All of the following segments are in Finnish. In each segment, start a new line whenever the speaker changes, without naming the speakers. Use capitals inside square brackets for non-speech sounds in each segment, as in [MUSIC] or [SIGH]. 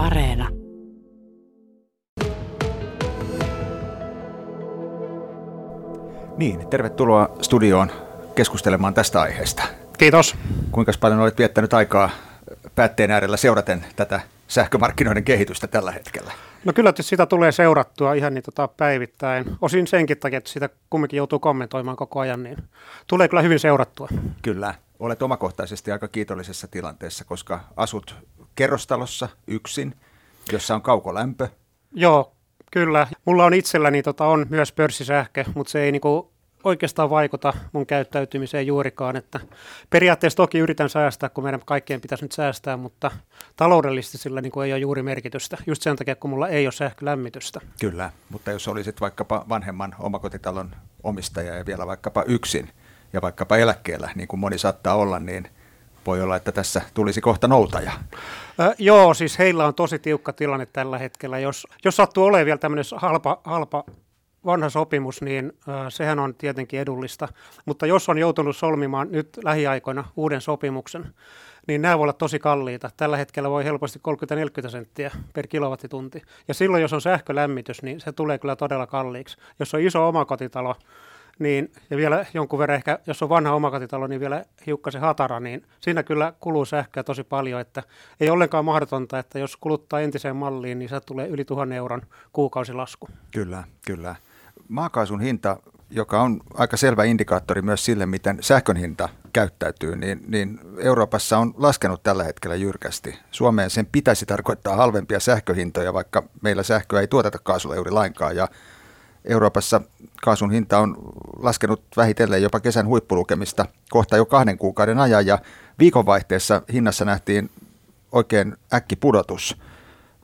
Areena.
Niin, tervetuloa studioon keskustelemaan tästä aiheesta.
Kiitos.
Kuinka paljon olet viettänyt aikaa päätteen äärellä seuraten tätä sähkömarkkinoiden kehitystä tällä hetkellä?
No kyllä että sitä tulee seurattua ihan niin tota päivittäin. Osin senkin takia, että sitä kumminkin joutuu kommentoimaan koko ajan, niin tulee kyllä hyvin seurattua.
Kyllä. Olet omakohtaisesti aika kiitollisessa tilanteessa, koska asut kerrostalossa yksin, jossa on kaukolämpö.
Joo, kyllä. Mulla on itselläni tota, on myös pörssisähkö, mutta se ei niinku oikeastaan vaikuta mun käyttäytymiseen juurikaan. Että periaatteessa toki yritän säästää, kun meidän kaikkien pitäisi nyt säästää, mutta taloudellisesti sillä niin kuin ei ole juuri merkitystä. Just sen takia, kun mulla ei ole sähkölämmitystä.
Kyllä, mutta jos olisit vaikkapa vanhemman omakotitalon omistaja ja vielä vaikkapa yksin ja vaikkapa eläkkeellä, niin kuin moni saattaa olla, niin voi olla, että tässä tulisi kohta noutaja.
Ö, joo, siis heillä on tosi tiukka tilanne tällä hetkellä. Jos, jos sattuu olemaan vielä tämmöinen halpa, halpa vanha sopimus, niin äh, sehän on tietenkin edullista. Mutta jos on joutunut solmimaan nyt lähiaikoina uuden sopimuksen, niin nämä voi olla tosi kalliita. Tällä hetkellä voi helposti 30-40 senttiä per kilowattitunti. Ja silloin, jos on sähkölämmitys, niin se tulee kyllä todella kalliiksi. Jos on iso omakotitalo, niin, ja vielä jonkun verran ehkä, jos on vanha omakotitalo, niin vielä hiukkasen hatara, niin siinä kyllä kuluu sähköä tosi paljon, että ei ollenkaan mahdotonta, että jos kuluttaa entiseen malliin, niin se tulee yli tuhannen euron kuukausilasku.
Kyllä, kyllä maakaasun hinta, joka on aika selvä indikaattori myös sille, miten sähkön hinta käyttäytyy, niin, niin Euroopassa on laskenut tällä hetkellä jyrkästi. Suomeen sen pitäisi tarkoittaa halvempia sähköhintoja, vaikka meillä sähköä ei tuoteta kaasulla juuri lainkaan. Ja Euroopassa kaasun hinta on laskenut vähitellen jopa kesän huippulukemista kohta jo kahden kuukauden ajan ja viikonvaihteessa hinnassa nähtiin oikein äkki pudotus.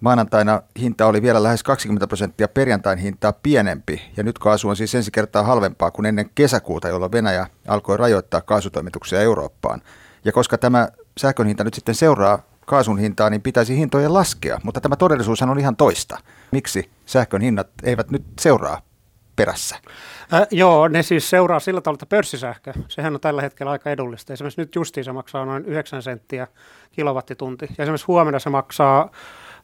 Maanantaina hinta oli vielä lähes 20 prosenttia perjantain hintaa pienempi, ja nyt kaasu on siis ensi kertaa halvempaa kuin ennen kesäkuuta, jolloin Venäjä alkoi rajoittaa kaasutoimituksia Eurooppaan. Ja koska tämä sähkön hinta nyt sitten seuraa kaasun hintaa, niin pitäisi hintojen laskea, mutta tämä todellisuus on ihan toista. Miksi sähkön hinnat eivät nyt seuraa perässä?
Äh, joo, ne siis seuraa sillä tavalla, että pörssisähkö, sehän on tällä hetkellä aika edullista. Esimerkiksi nyt justiin se maksaa noin 9 senttiä kilowattitunti, ja esimerkiksi huomenna se maksaa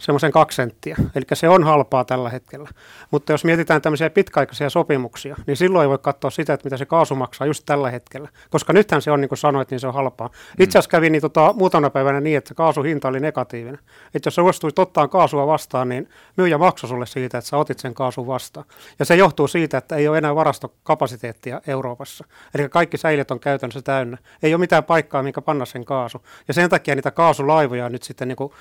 semmoisen kaksi senttiä. Eli se on halpaa tällä hetkellä. Mutta jos mietitään tämmöisiä pitkäaikaisia sopimuksia, niin silloin ei voi katsoa sitä, että mitä se kaasu maksaa just tällä hetkellä. Koska nythän se on, niin kuin sanoit, niin se on halpaa. Mm. Itse asiassa kävi niin tota, muutama päivänä niin, että kaasuhinta oli negatiivinen. Että jos sä suostuisit ottaa kaasua vastaan, niin myyjä maksoi sulle siitä, että sä otit sen kaasun vastaan. Ja se johtuu siitä, että ei ole enää varastokapasiteettia Euroopassa. Eli kaikki säilyt on käytännössä täynnä. Ei ole mitään paikkaa, minkä panna sen kaasu. Ja sen takia niitä kaasulaivoja on nyt sitten niin kuin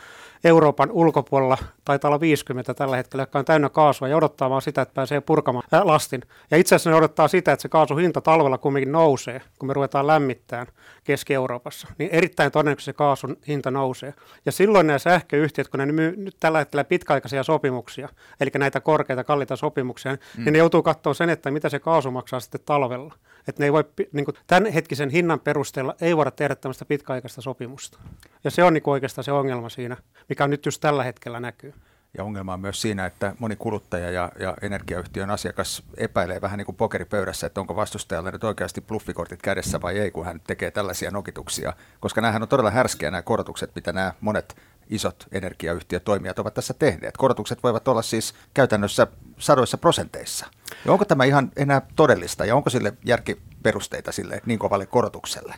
Euroopan ulkopuolella taitaa olla 50 tällä hetkellä, jotka on täynnä kaasua ja odottaa vaan sitä, että pääsee purkamaan äh, lastin. Ja itse asiassa ne odottaa sitä, että se kaasuhinta talvella kumminkin nousee, kun me ruvetaan lämmittämään Keski-Euroopassa. Niin erittäin todennäköisesti se kaasun hinta nousee. Ja silloin nämä sähköyhtiöt, kun ne myy nyt tällä hetkellä pitkäaikaisia sopimuksia, eli näitä korkeita, kalliita sopimuksia, mm. niin ne joutuu katsoa sen, että mitä se kaasu maksaa sitten talvella. Että ne ei voi, niin kuin, tämän hetkisen hinnan perusteella ei voida tehdä tämmöistä pitkäaikaista sopimusta. Ja se on niin kuin oikeastaan se ongelma siinä, mikä nyt just tällä hetkellä näkyy.
Ja ongelma on myös siinä, että moni kuluttaja ja, ja energiayhtiön asiakas epäilee vähän niin kuin pokeripöydässä, että onko vastustajalla nyt oikeasti bluffikortit kädessä vai ei, kun hän tekee tällaisia nokituksia. Koska nämähän on todella härskiä nämä korotukset, mitä nämä monet isot energiayhtiötoimijat ovat tässä tehneet. Korotukset voivat olla siis käytännössä sadoissa prosenteissa. Ja onko tämä ihan enää todellista ja onko sille järkiperusteita sille niin kovalle korotukselle?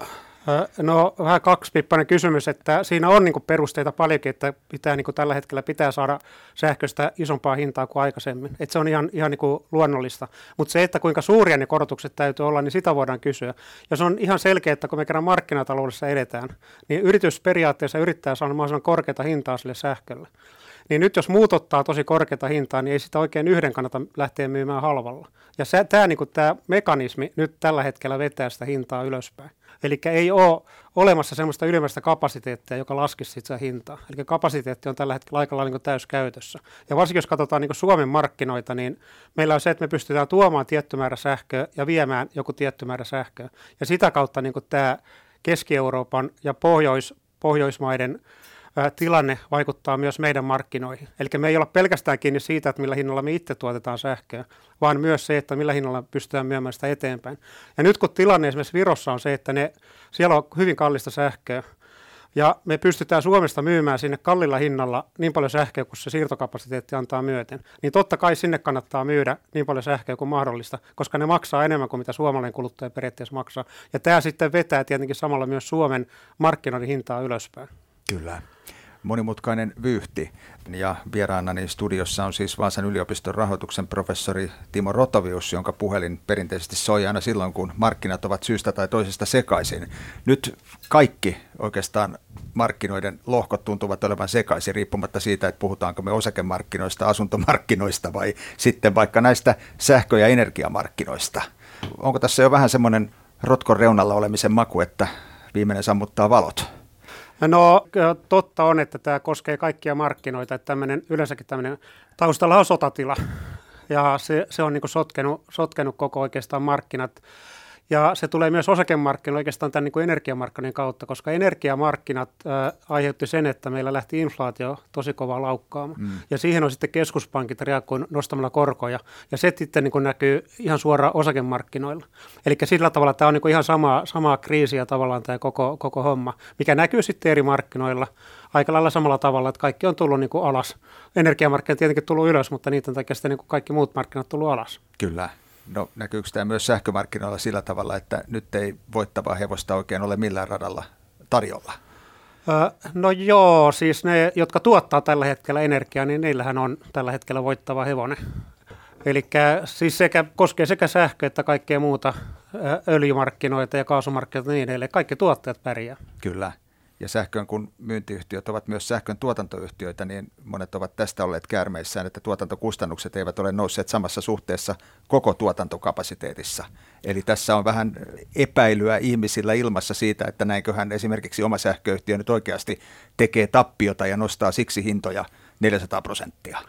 No vähän kaksipippainen kysymys, että siinä on niin perusteita paljonkin, että pitää, niin tällä hetkellä pitää saada sähköstä isompaa hintaa kuin aikaisemmin. Että se on ihan, ihan niin luonnollista. Mutta se, että kuinka suuria ne korotukset täytyy olla, niin sitä voidaan kysyä. Ja se on ihan selkeä, että kun me kerran markkinataloudessa edetään, niin yritys periaatteessa yrittää saada mahdollisimman korkeata hintaa sille sähkölle. Niin nyt jos muut ottaa tosi korkeata hintaa, niin ei sitä oikein yhden kannata lähteä myymään halvalla. Ja tämä niin tämä mekanismi nyt tällä hetkellä vetää sitä hintaa ylöspäin. Eli ei ole olemassa sellaista ylimmäistä kapasiteettia, joka laskisi sitä hintaa. Eli kapasiteetti on tällä hetkellä aika lailla niin täyskäytössä. Ja varsinkin jos katsotaan niin Suomen markkinoita, niin meillä on se, että me pystytään tuomaan tietty määrä sähköä ja viemään joku tietty määrä sähköä. Ja sitä kautta niin tämä Keski-Euroopan ja Pohjois, Pohjoismaiden tilanne vaikuttaa myös meidän markkinoihin. Eli me ei olla pelkästään kiinni siitä, että millä hinnalla me itse tuotetaan sähköä, vaan myös se, että millä hinnalla pystytään myymään sitä eteenpäin. Ja nyt kun tilanne esimerkiksi Virossa on se, että ne, siellä on hyvin kallista sähköä, Ja me pystytään Suomesta myymään sinne kallilla hinnalla niin paljon sähköä, kun se siirtokapasiteetti antaa myöten. Niin totta kai sinne kannattaa myydä niin paljon sähköä kuin mahdollista, koska ne maksaa enemmän kuin mitä suomalainen kuluttaja periaatteessa maksaa. Ja tämä sitten vetää tietenkin samalla myös Suomen markkinoiden hintaa ylöspäin.
Kyllä monimutkainen vyyhti. Ja vieraanani studiossa on siis Vaasan yliopiston rahoituksen professori Timo Rotovius, jonka puhelin perinteisesti soi aina silloin, kun markkinat ovat syystä tai toisesta sekaisin. Nyt kaikki oikeastaan markkinoiden lohkot tuntuvat olevan sekaisin, riippumatta siitä, että puhutaanko me osakemarkkinoista, asuntomarkkinoista vai sitten vaikka näistä sähkö- ja energiamarkkinoista. Onko tässä jo vähän semmoinen rotkon reunalla olemisen maku, että viimeinen sammuttaa valot?
No totta on, että tämä koskee kaikkia markkinoita, että tämmöinen, yleensäkin tämmöinen taustalla on sotatila ja se, se on niin sotkenut, sotkenut koko oikeastaan markkinat. Ja se tulee myös osakemarkkinoille oikeastaan tämän niin kuin energiamarkkinoiden kautta, koska energiamarkkinat äh, aiheutti sen, että meillä lähti inflaatio tosi kovaa laukkaamaan. Mm. Ja siihen on sitten keskuspankit reagoinut nostamalla korkoja. Ja se sitten niin kuin näkyy ihan suoraan osakemarkkinoilla. Eli sillä tavalla tämä on niin kuin ihan samaa, samaa kriisiä tavallaan tämä koko, koko homma, mikä näkyy sitten eri markkinoilla aika lailla samalla tavalla, että kaikki on tullut niin kuin alas. Energiamarkkinat tietenkin tullut ylös, mutta niiden takia sitten niin kuin kaikki muut markkinat tullut alas.
Kyllä. No näkyykö tämä myös sähkömarkkinoilla sillä tavalla, että nyt ei voittavaa hevosta oikein ole millään radalla tarjolla?
No joo, siis ne, jotka tuottaa tällä hetkellä energiaa, niin niillähän on tällä hetkellä voittava hevonen. Eli siis sekä, koskee sekä sähkö että kaikkea muuta öljymarkkinoita ja kaasumarkkinoita ja niin edelleen. Kaikki tuottajat pärjää.
Kyllä ja sähkön, kun myyntiyhtiöt ovat myös sähkön tuotantoyhtiöitä, niin monet ovat tästä olleet käärmeissään, että tuotantokustannukset eivät ole nousseet samassa suhteessa koko tuotantokapasiteetissa. Eli tässä on vähän epäilyä ihmisillä ilmassa siitä, että näinköhän esimerkiksi oma sähköyhtiö nyt oikeasti tekee tappiota ja nostaa siksi hintoja 400 prosenttia.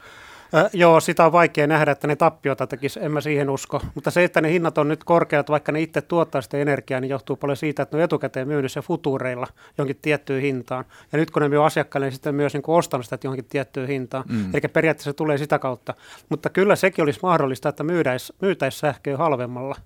Äh, joo, sitä on vaikea nähdä, että ne tappiota tekisi, en mä siihen usko. Mutta se, että ne hinnat on nyt korkeat, vaikka ne itse tuottaa sitä energiaa, niin johtuu paljon siitä, että ne on etukäteen myynyt se futuureilla jonkin tiettyyn hintaan. Ja nyt kun ne myy asiakkaille, niin sitten myös niin ostanut sitä johonkin tiettyyn hintaan. Mm. Eli periaatteessa se tulee sitä kautta. Mutta kyllä sekin olisi mahdollista, että myydäisi myytäisi sähköä halvemmalla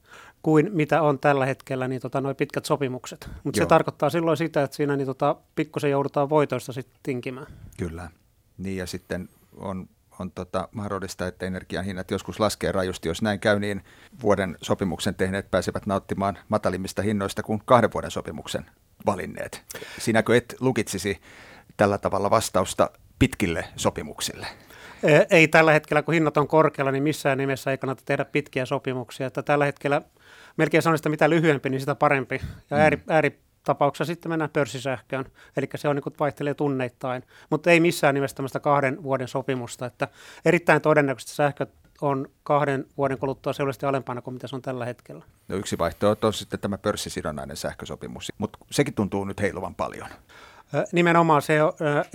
kuin mitä on tällä hetkellä niin tota, noin pitkät sopimukset. Mutta se tarkoittaa silloin sitä, että siinä niin tota, pikkusen joudutaan voitoista sitten tinkimään.
Kyllä. Niin ja sitten on on tota mahdollista, että energian hinnat joskus laskee rajusti. Jos näin käy, niin vuoden sopimuksen tehneet pääsevät nauttimaan matalimmista hinnoista kuin kahden vuoden sopimuksen valinneet. Sinäkö et lukitsisi tällä tavalla vastausta pitkille sopimuksille?
Ei tällä hetkellä, kun hinnat on korkealla, niin missään nimessä ei kannata tehdä pitkiä sopimuksia. Että tällä hetkellä melkein sanon sitä, mitä lyhyempi, niin sitä parempi. Ja ääri, mm. ääri tapauksessa sitten mennään pörssisähköön, eli se on niin kuin vaihtelee tunneittain, mutta ei missään nimessä tämmöistä kahden vuoden sopimusta, että erittäin todennäköisesti sähkö on kahden vuoden kuluttua selvästi alempana kuin mitä se on tällä hetkellä.
No yksi vaihtoehto on sitten tämä pörssisidonnainen sähkösopimus, mutta sekin tuntuu nyt heiluvan paljon.
Nimenomaan se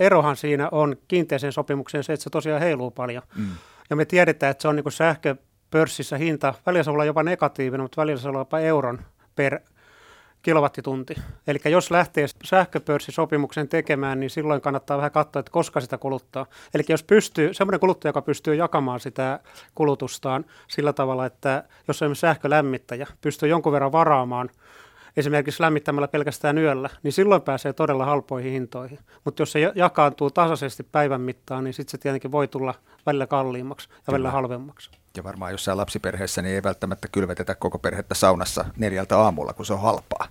erohan siinä on kiinteiseen sopimukseen se, että se tosiaan heiluu paljon. Mm. Ja me tiedetään, että se on niin kuin sähköpörssissä hinta, välillä se olla jopa negatiivinen, mutta välillä se olla jopa euron per kilowattitunti. Eli jos lähtee sähköpörssisopimuksen tekemään, niin silloin kannattaa vähän katsoa, että koska sitä kuluttaa. Eli jos pystyy, semmoinen kuluttaja, joka pystyy jakamaan sitä kulutustaan sillä tavalla, että jos on sähkölämmittäjä, pystyy jonkun verran varaamaan esimerkiksi lämmittämällä pelkästään yöllä, niin silloin pääsee todella halpoihin hintoihin. Mutta jos se jakaantuu tasaisesti päivän mittaan, niin sitten se tietenkin voi tulla välillä kalliimmaksi ja Kyllä. välillä halvemmaksi.
Ja varmaan jossain lapsiperheessä niin ei välttämättä kylvetetä koko perhettä saunassa neljältä aamulla, kun se on halpaa.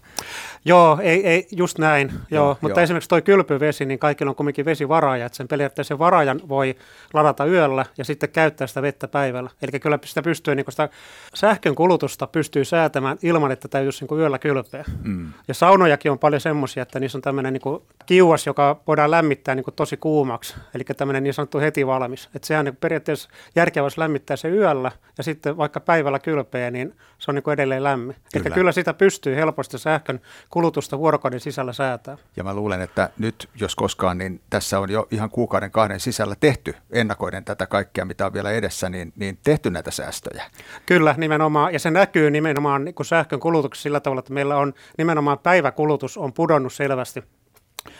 Joo, ei, ei just näin. Joo, joo, mutta joo. esimerkiksi tuo kylpyvesi, niin kaikilla on kuitenkin vesivaraaja, että sen periaatteessa sen varaajan voi ladata yöllä ja sitten käyttää sitä vettä päivällä. Eli kyllä sitä pystyy, niin sitä sähkön kulutusta pystyy säätämään ilman, että täytyisi niin yöllä kylpeä. Mm. Ja saunojakin on paljon semmoisia, että niissä on tämmöinen niin kiuas, joka voidaan lämmittää niin tosi kuumaksi, eli tämmöinen niin sanottu heti valmis. Että sehän niin periaatteessa järkeä voisi lämmittää se yöllä ja sitten vaikka päivällä kylpeä, niin se on niin edelleen lämmin. Kyllä. Eli kyllä sitä pystyy helposti sähkön kulutusta vuorokauden sisällä säätää.
Ja mä luulen, että nyt jos koskaan, niin tässä on jo ihan kuukauden kahden sisällä tehty ennakoiden tätä kaikkea, mitä on vielä edessä, niin, niin tehty näitä säästöjä.
Kyllä, nimenomaan. Ja se näkyy nimenomaan niin sähkön kulutuksessa sillä tavalla, että meillä on nimenomaan päiväkulutus on pudonnut selvästi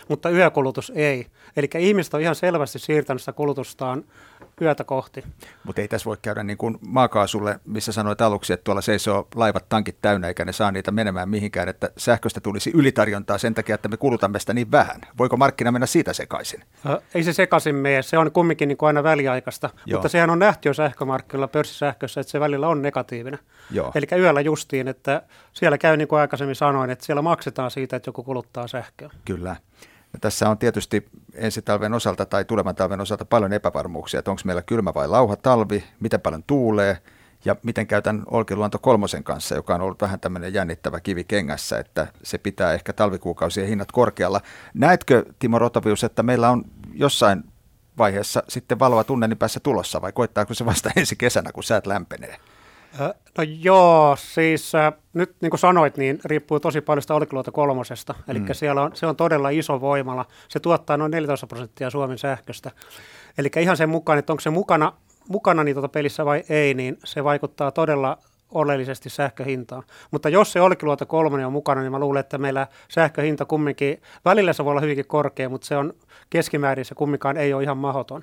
mutta yökulutus ei. Eli ihmiset on ihan selvästi siirtänyt sitä kulutustaan yötä kohti.
Mutta ei tässä voi käydä niin kuin maakaasulle, missä sanoit aluksi, että tuolla seisoo laivat tankit täynnä, eikä ne saa niitä menemään mihinkään, että sähköstä tulisi ylitarjontaa sen takia, että me kulutamme sitä niin vähän. Voiko markkina mennä siitä sekaisin?
Ei se sekaisin mene, se on kumminkin niin kuin aina väliaikaista, Joo. mutta sehän on nähty jo sähkömarkkinoilla, pörssisähkössä, että se välillä on negatiivinen. Eli yöllä justiin, että siellä käy niin kuin aikaisemmin sanoin, että siellä maksetaan siitä, että joku kuluttaa sähköä.
Kyllä. Tässä on tietysti ensi talven osalta tai tulevan talven osalta paljon epävarmuuksia, että onko meillä kylmä vai lauha talvi, miten paljon tuulee ja miten käytän Olkiluonto kolmosen kanssa, joka on ollut vähän tämmöinen jännittävä kivi kengässä, että se pitää ehkä talvikuukausien hinnat korkealla. Näetkö Timo Rotovius, että meillä on jossain vaiheessa sitten valova tunnelin päässä tulossa vai koittaako se vasta [LAUGHS] ensi kesänä, kun säät lämpenee?
No joo, siis äh, nyt niin kuin sanoit, niin riippuu tosi paljon sitä Olkiluoto kolmosesta. Eli mm. siellä on, se on todella iso voimala. Se tuottaa noin 14 prosenttia Suomen sähköstä. Eli ihan sen mukaan, että onko se mukana, mukana niin tuota pelissä vai ei, niin se vaikuttaa todella oleellisesti sähköhintaan. Mutta jos se Olkiluoto kolmonen on mukana, niin mä luulen, että meillä sähköhinta kumminkin, välillä se voi olla hyvinkin korkea, mutta se on keskimäärin se kumminkaan ei ole ihan mahoton.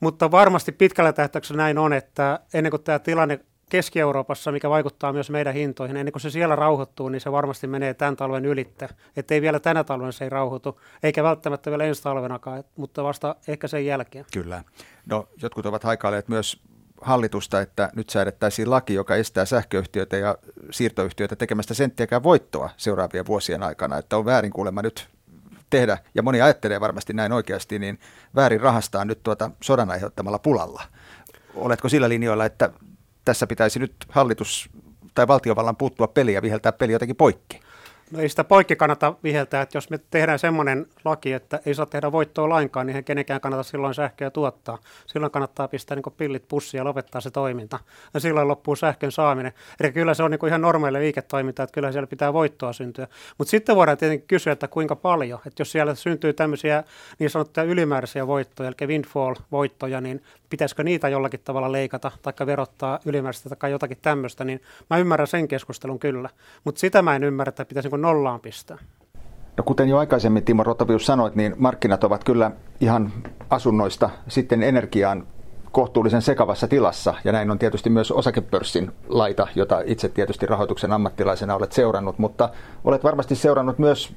Mutta varmasti pitkällä tähtäyksellä näin on, että ennen kuin tämä tilanne Keski-Euroopassa, mikä vaikuttaa myös meidän hintoihin. Ennen kuin se siellä rauhoittuu, niin se varmasti menee tämän talven ylittä. Että ei vielä tänä talven se ei rauhoitu, eikä välttämättä vielä ensi talvenakaan, mutta vasta ehkä sen jälkeen.
Kyllä. No, jotkut ovat haikailleet myös hallitusta, että nyt säädettäisiin laki, joka estää sähköyhtiöitä ja siirtoyhtiöitä tekemästä senttiäkään voittoa seuraavien vuosien aikana. Että on väärin kuulemma nyt tehdä, ja moni ajattelee varmasti näin oikeasti, niin väärin rahastaa nyt tuota sodan aiheuttamalla pulalla. Oletko sillä linjoilla, että tässä pitäisi nyt hallitus tai valtiovallan puuttua peliä viheltää peli jotenkin poikki.
No ei sitä poikki kannata viheltää, että jos me tehdään semmoinen laki, että ei saa tehdä voittoa lainkaan, niin kenenkään kannata silloin sähköä tuottaa. Silloin kannattaa pistää niin pillit pussiin ja lopettaa se toiminta. Ja silloin loppuu sähkön saaminen. Eli kyllä se on niin ihan normaali liiketoiminta, että kyllä siellä pitää voittoa syntyä. Mutta sitten voidaan tietenkin kysyä, että kuinka paljon. Että jos siellä syntyy tämmöisiä niin sanottuja ylimääräisiä voittoja, eli windfall-voittoja, niin pitäisikö niitä jollakin tavalla leikata tai verottaa ylimääräistä tai jotakin tämmöistä, niin mä ymmärrän sen keskustelun kyllä. Mutta sitä mä en ymmärrä, että pitäisi niin nollaan pistää.
No kuten jo aikaisemmin Timo Rotavius sanoit, niin markkinat ovat kyllä ihan asunnoista sitten energiaan kohtuullisen sekavassa tilassa, ja näin on tietysti myös osakepörssin laita, jota itse tietysti rahoituksen ammattilaisena olet seurannut, mutta olet varmasti seurannut myös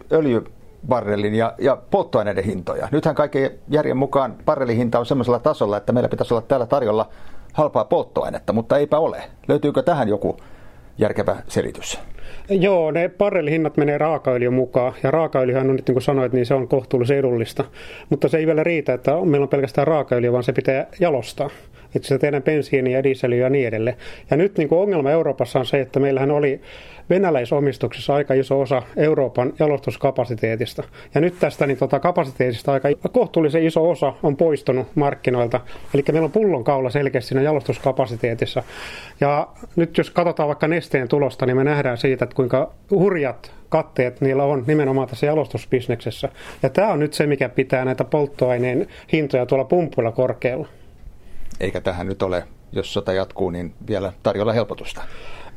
öljybarrelin ja, ja polttoaineiden hintoja. Nythän kaiken järjen mukaan barrelihinta on sellaisella tasolla, että meillä pitäisi olla täällä tarjolla halpaa polttoainetta, mutta eipä ole. Löytyykö tähän joku järkevä selitys?
Joo, ne barrelihinnat menee raakaöljyn mukaan, ja raakaöljyhän on nyt niin kuin sanoit, niin se on kohtuullisen edullista. Mutta se ei vielä riitä, että meillä on pelkästään raakaöljy, vaan se pitää jalostaa. Että se tehdään bensiiniä, dieseliä ja niin edelleen. Ja nyt niin kuin ongelma Euroopassa on se, että meillähän oli venäläisomistuksessa aika iso osa Euroopan jalostuskapasiteetista. Ja nyt tästä niin tota, kapasiteetista aika kohtuullisen iso osa on poistunut markkinoilta. Eli meillä on pullonkaula selkeästi siinä jalostuskapasiteetissa. Ja nyt jos katsotaan vaikka nesteen tulosta, niin me nähdään siitä, että kuinka hurjat katteet niillä on nimenomaan tässä jalostusbisneksessä. Ja tämä on nyt se, mikä pitää näitä polttoaineen hintoja tuolla pumpuilla korkealla.
Eikä tähän nyt ole, jos sota jatkuu, niin vielä tarjolla helpotusta.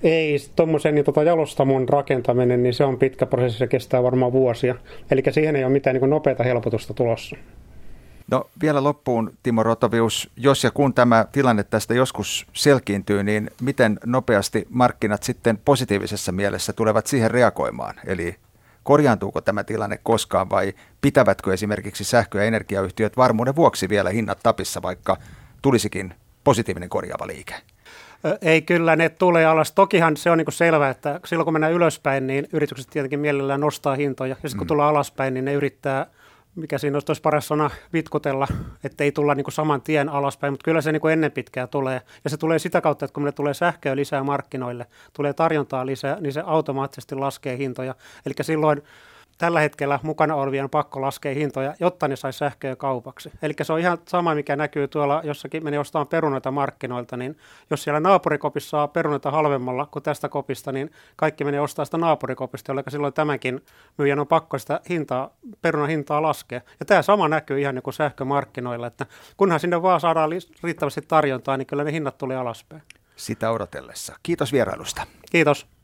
Ei, tuommoisen niin tota jalostamon rakentaminen, niin se on pitkä prosessi, se kestää varmaan vuosia. Eli siihen ei ole mitään niin nopeata helpotusta tulossa.
No vielä loppuun, Timo Rotovius, jos ja kun tämä tilanne tästä joskus selkiintyy, niin miten nopeasti markkinat sitten positiivisessa mielessä tulevat siihen reagoimaan? Eli korjaantuuko tämä tilanne koskaan vai pitävätkö esimerkiksi sähkö- ja energiayhtiöt varmuuden vuoksi vielä hinnat tapissa, vaikka tulisikin positiivinen korjaava liike?
Ei kyllä, ne tulee alas. Tokihan se on niin selvää, että silloin kun mennään ylöspäin, niin yritykset tietenkin mielellään nostaa hintoja. Ja sitten kun mm. tullaan alaspäin, niin ne yrittää, mikä siinä olisi paras sana, vitkutella, että ei tulla niin saman tien alaspäin. Mutta kyllä se niin ennen pitkää tulee. Ja se tulee sitä kautta, että kun meille tulee sähköä lisää markkinoille, tulee tarjontaa lisää, niin se automaattisesti laskee hintoja. Eli silloin tällä hetkellä mukana olevien on pakko laskea hintoja, jotta ne saisi sähköä kaupaksi. Eli se on ihan sama, mikä näkyy tuolla, jossakin menee ostamaan perunoita markkinoilta, niin jos siellä naapurikopissa saa perunoita halvemmalla kuin tästä kopista, niin kaikki menee ostaa sitä naapurikopista, jolloin silloin tämänkin myyjän on pakko sitä hintaa, perunan hintaa laskea. Ja tämä sama näkyy ihan niin kuin sähkömarkkinoilla, että kunhan sinne vaan saadaan riittävästi tarjontaa, niin kyllä ne hinnat tulee alaspäin.
Sitä odotellessa. Kiitos vierailusta.
Kiitos.